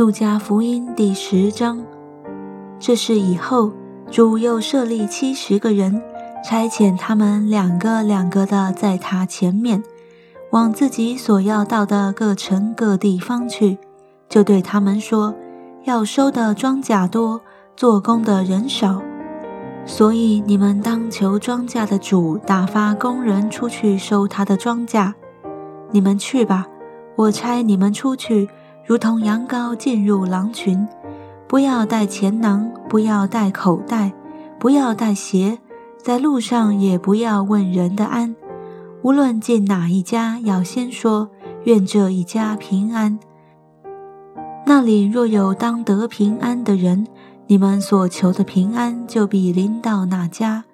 路加福音第十章。这是以后，主又设立七十个人，差遣他们两个两个的在他前面，往自己所要到的各城各地方去，就对他们说：要收的庄稼多，做工的人少。所以你们当求庄稼的主打发工人出去收他的庄稼。你们去吧，我差你们出去，如同羊羔进入狼群。不要带钱囊，不要带口袋，不要带鞋，在路上也不要问人的安。无论进哪一家，要先说愿这一家平安。那里若有当得平安的人。你们所求的平安就必临到那家，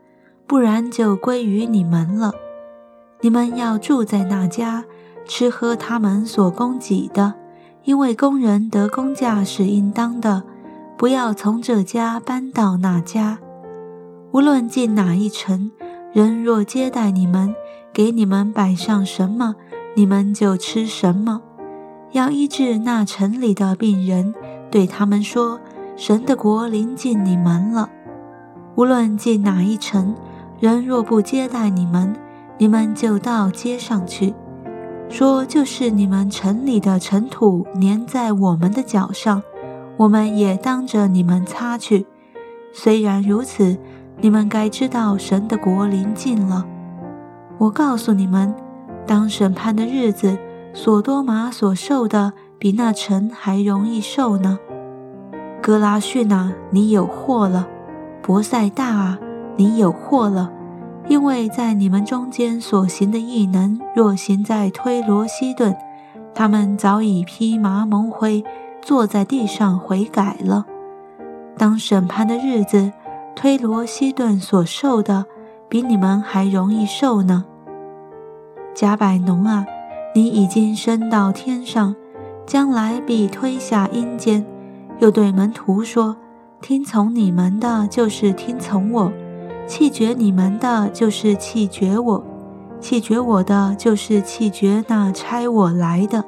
不然就归于你们了。你们要住在那家，吃喝他们所供给的，因为工人得工价是应当的。不要从这家搬到那家。无论进哪一城，人若接待你们，给你们摆上什么，你们就吃什么。要医治那城里的病人，对他们说。神的国临近你们了。无论进哪一城，人若不接待你们，你们就到街上去，说就是你们城里的尘土粘在我们的脚上，我们也当着你们擦去。虽然如此，你们该知道神的国临近了。我告诉你们，当审判的日子，所多玛所受的，比那城还容易受呢。格拉逊啊，你有祸了；博塞大啊，你有祸了，因为在你们中间所行的异能，若行在推罗西顿，他们早已披麻蒙灰，坐在地上悔改了。当审判的日子，推罗西顿所受的，比你们还容易受呢。贾百农啊，你已经升到天上，将来必推下阴间。又对门徒说：“听从你们的，就是听从我；弃绝你们的，就是弃绝我；弃绝我的，就是弃绝那差我来的。”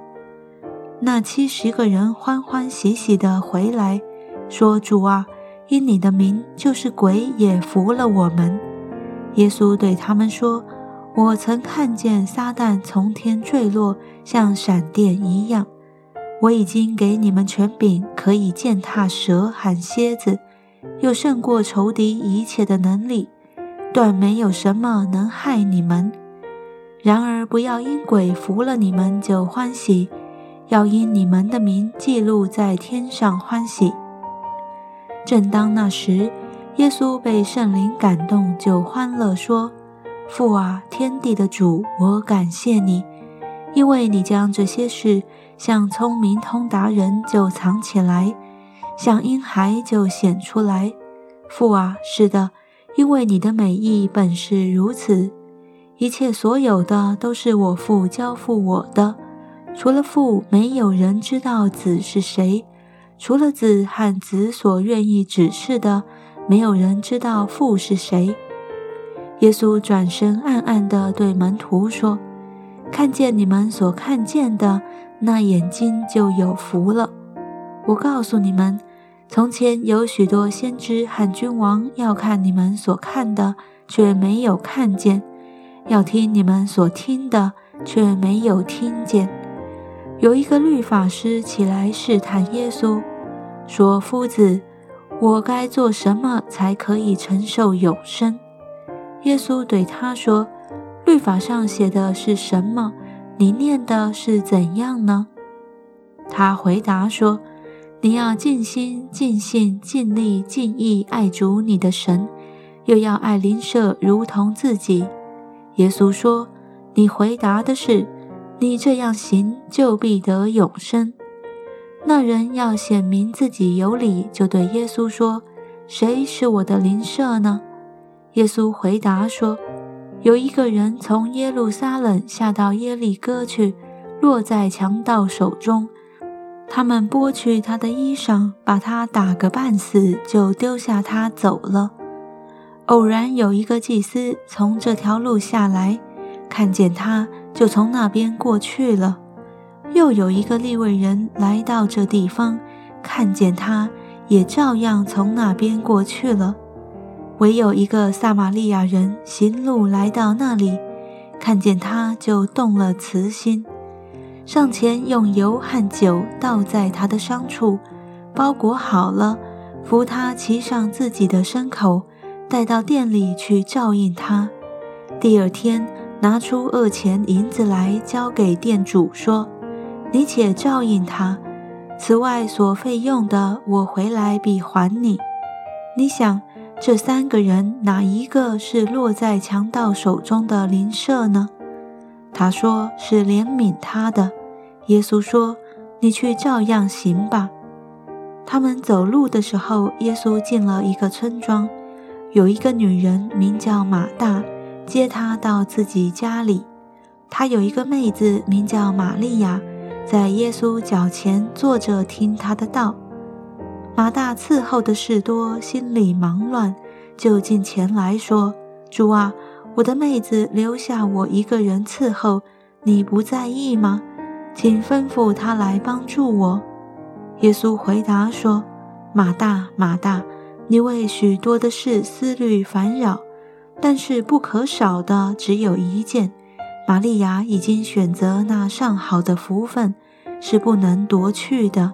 那七十个人欢欢喜喜地回来，说：“主啊，因你的名，就是鬼也服了我们。”耶稣对他们说：“我曾看见撒旦从天坠落，像闪电一样。”我已经给你们权柄，可以践踏蛇和蝎子，又胜过仇敌一切的能力，断没有什么能害你们。然而不要因鬼服了你们就欢喜，要因你们的名记录在天上欢喜。正当那时，耶稣被圣灵感动，就欢乐说：“父啊，天地的主，我感谢你，因为你将这些事。”向聪明通达人就藏起来，像婴孩就显出来。父啊，是的，因为你的美意本是如此。一切所有的都是我父交付我的，除了父，没有人知道子是谁；除了子和子所愿意指示的，没有人知道父是谁。耶稣转身暗暗地对门徒说：“看见你们所看见的。”那眼睛就有福了。我告诉你们，从前有许多先知和君王要看你们所看的，却没有看见；要听你们所听的，却没有听见。有一个律法师起来试探耶稣，说：“夫子，我该做什么才可以承受永生？”耶稣对他说：“律法上写的是什么？”你念的是怎样呢？他回答说：“你要尽心、尽性、尽力、尽意爱主你的神，又要爱邻舍如同自己。”耶稣说：“你回答的是，你这样行就必得永生。”那人要显明自己有理，就对耶稣说：“谁是我的邻舍呢？”耶稣回答说。有一个人从耶路撒冷下到耶利哥去，落在强盗手中。他们剥去他的衣裳，把他打个半死，就丢下他走了。偶然有一个祭司从这条路下来，看见他，就从那边过去了。又有一个利未人来到这地方，看见他，也照样从那边过去了。唯有一个撒玛利亚人行路来到那里，看见他就动了慈心，上前用油和酒倒在他的伤处，包裹好了，扶他骑上自己的牲口，带到店里去照应他。第二天，拿出二钱银子来交给店主，说：“你且照应他。”此外所费用的，我回来必还你。你想，这三个人哪一个是落在强盗手中的邻舍呢？他说是怜悯他的。耶稣说：“你去照样行吧。”他们走路的时候，耶稣进了一个村庄，有一个女人名叫马大，接他到自己家里。她有一个妹子名叫玛利亚。在耶稣脚前坐着听他的道，马大伺候的事多，心里忙乱，就近前来说：“主啊，我的妹子留下我一个人伺候，你不在意吗？请吩咐他来帮助我。”耶稣回答说：“马大，马大，你为许多的事思虑烦扰，但是不可少的只有一件。”玛利亚已经选择那上好的福分，是不能夺去的。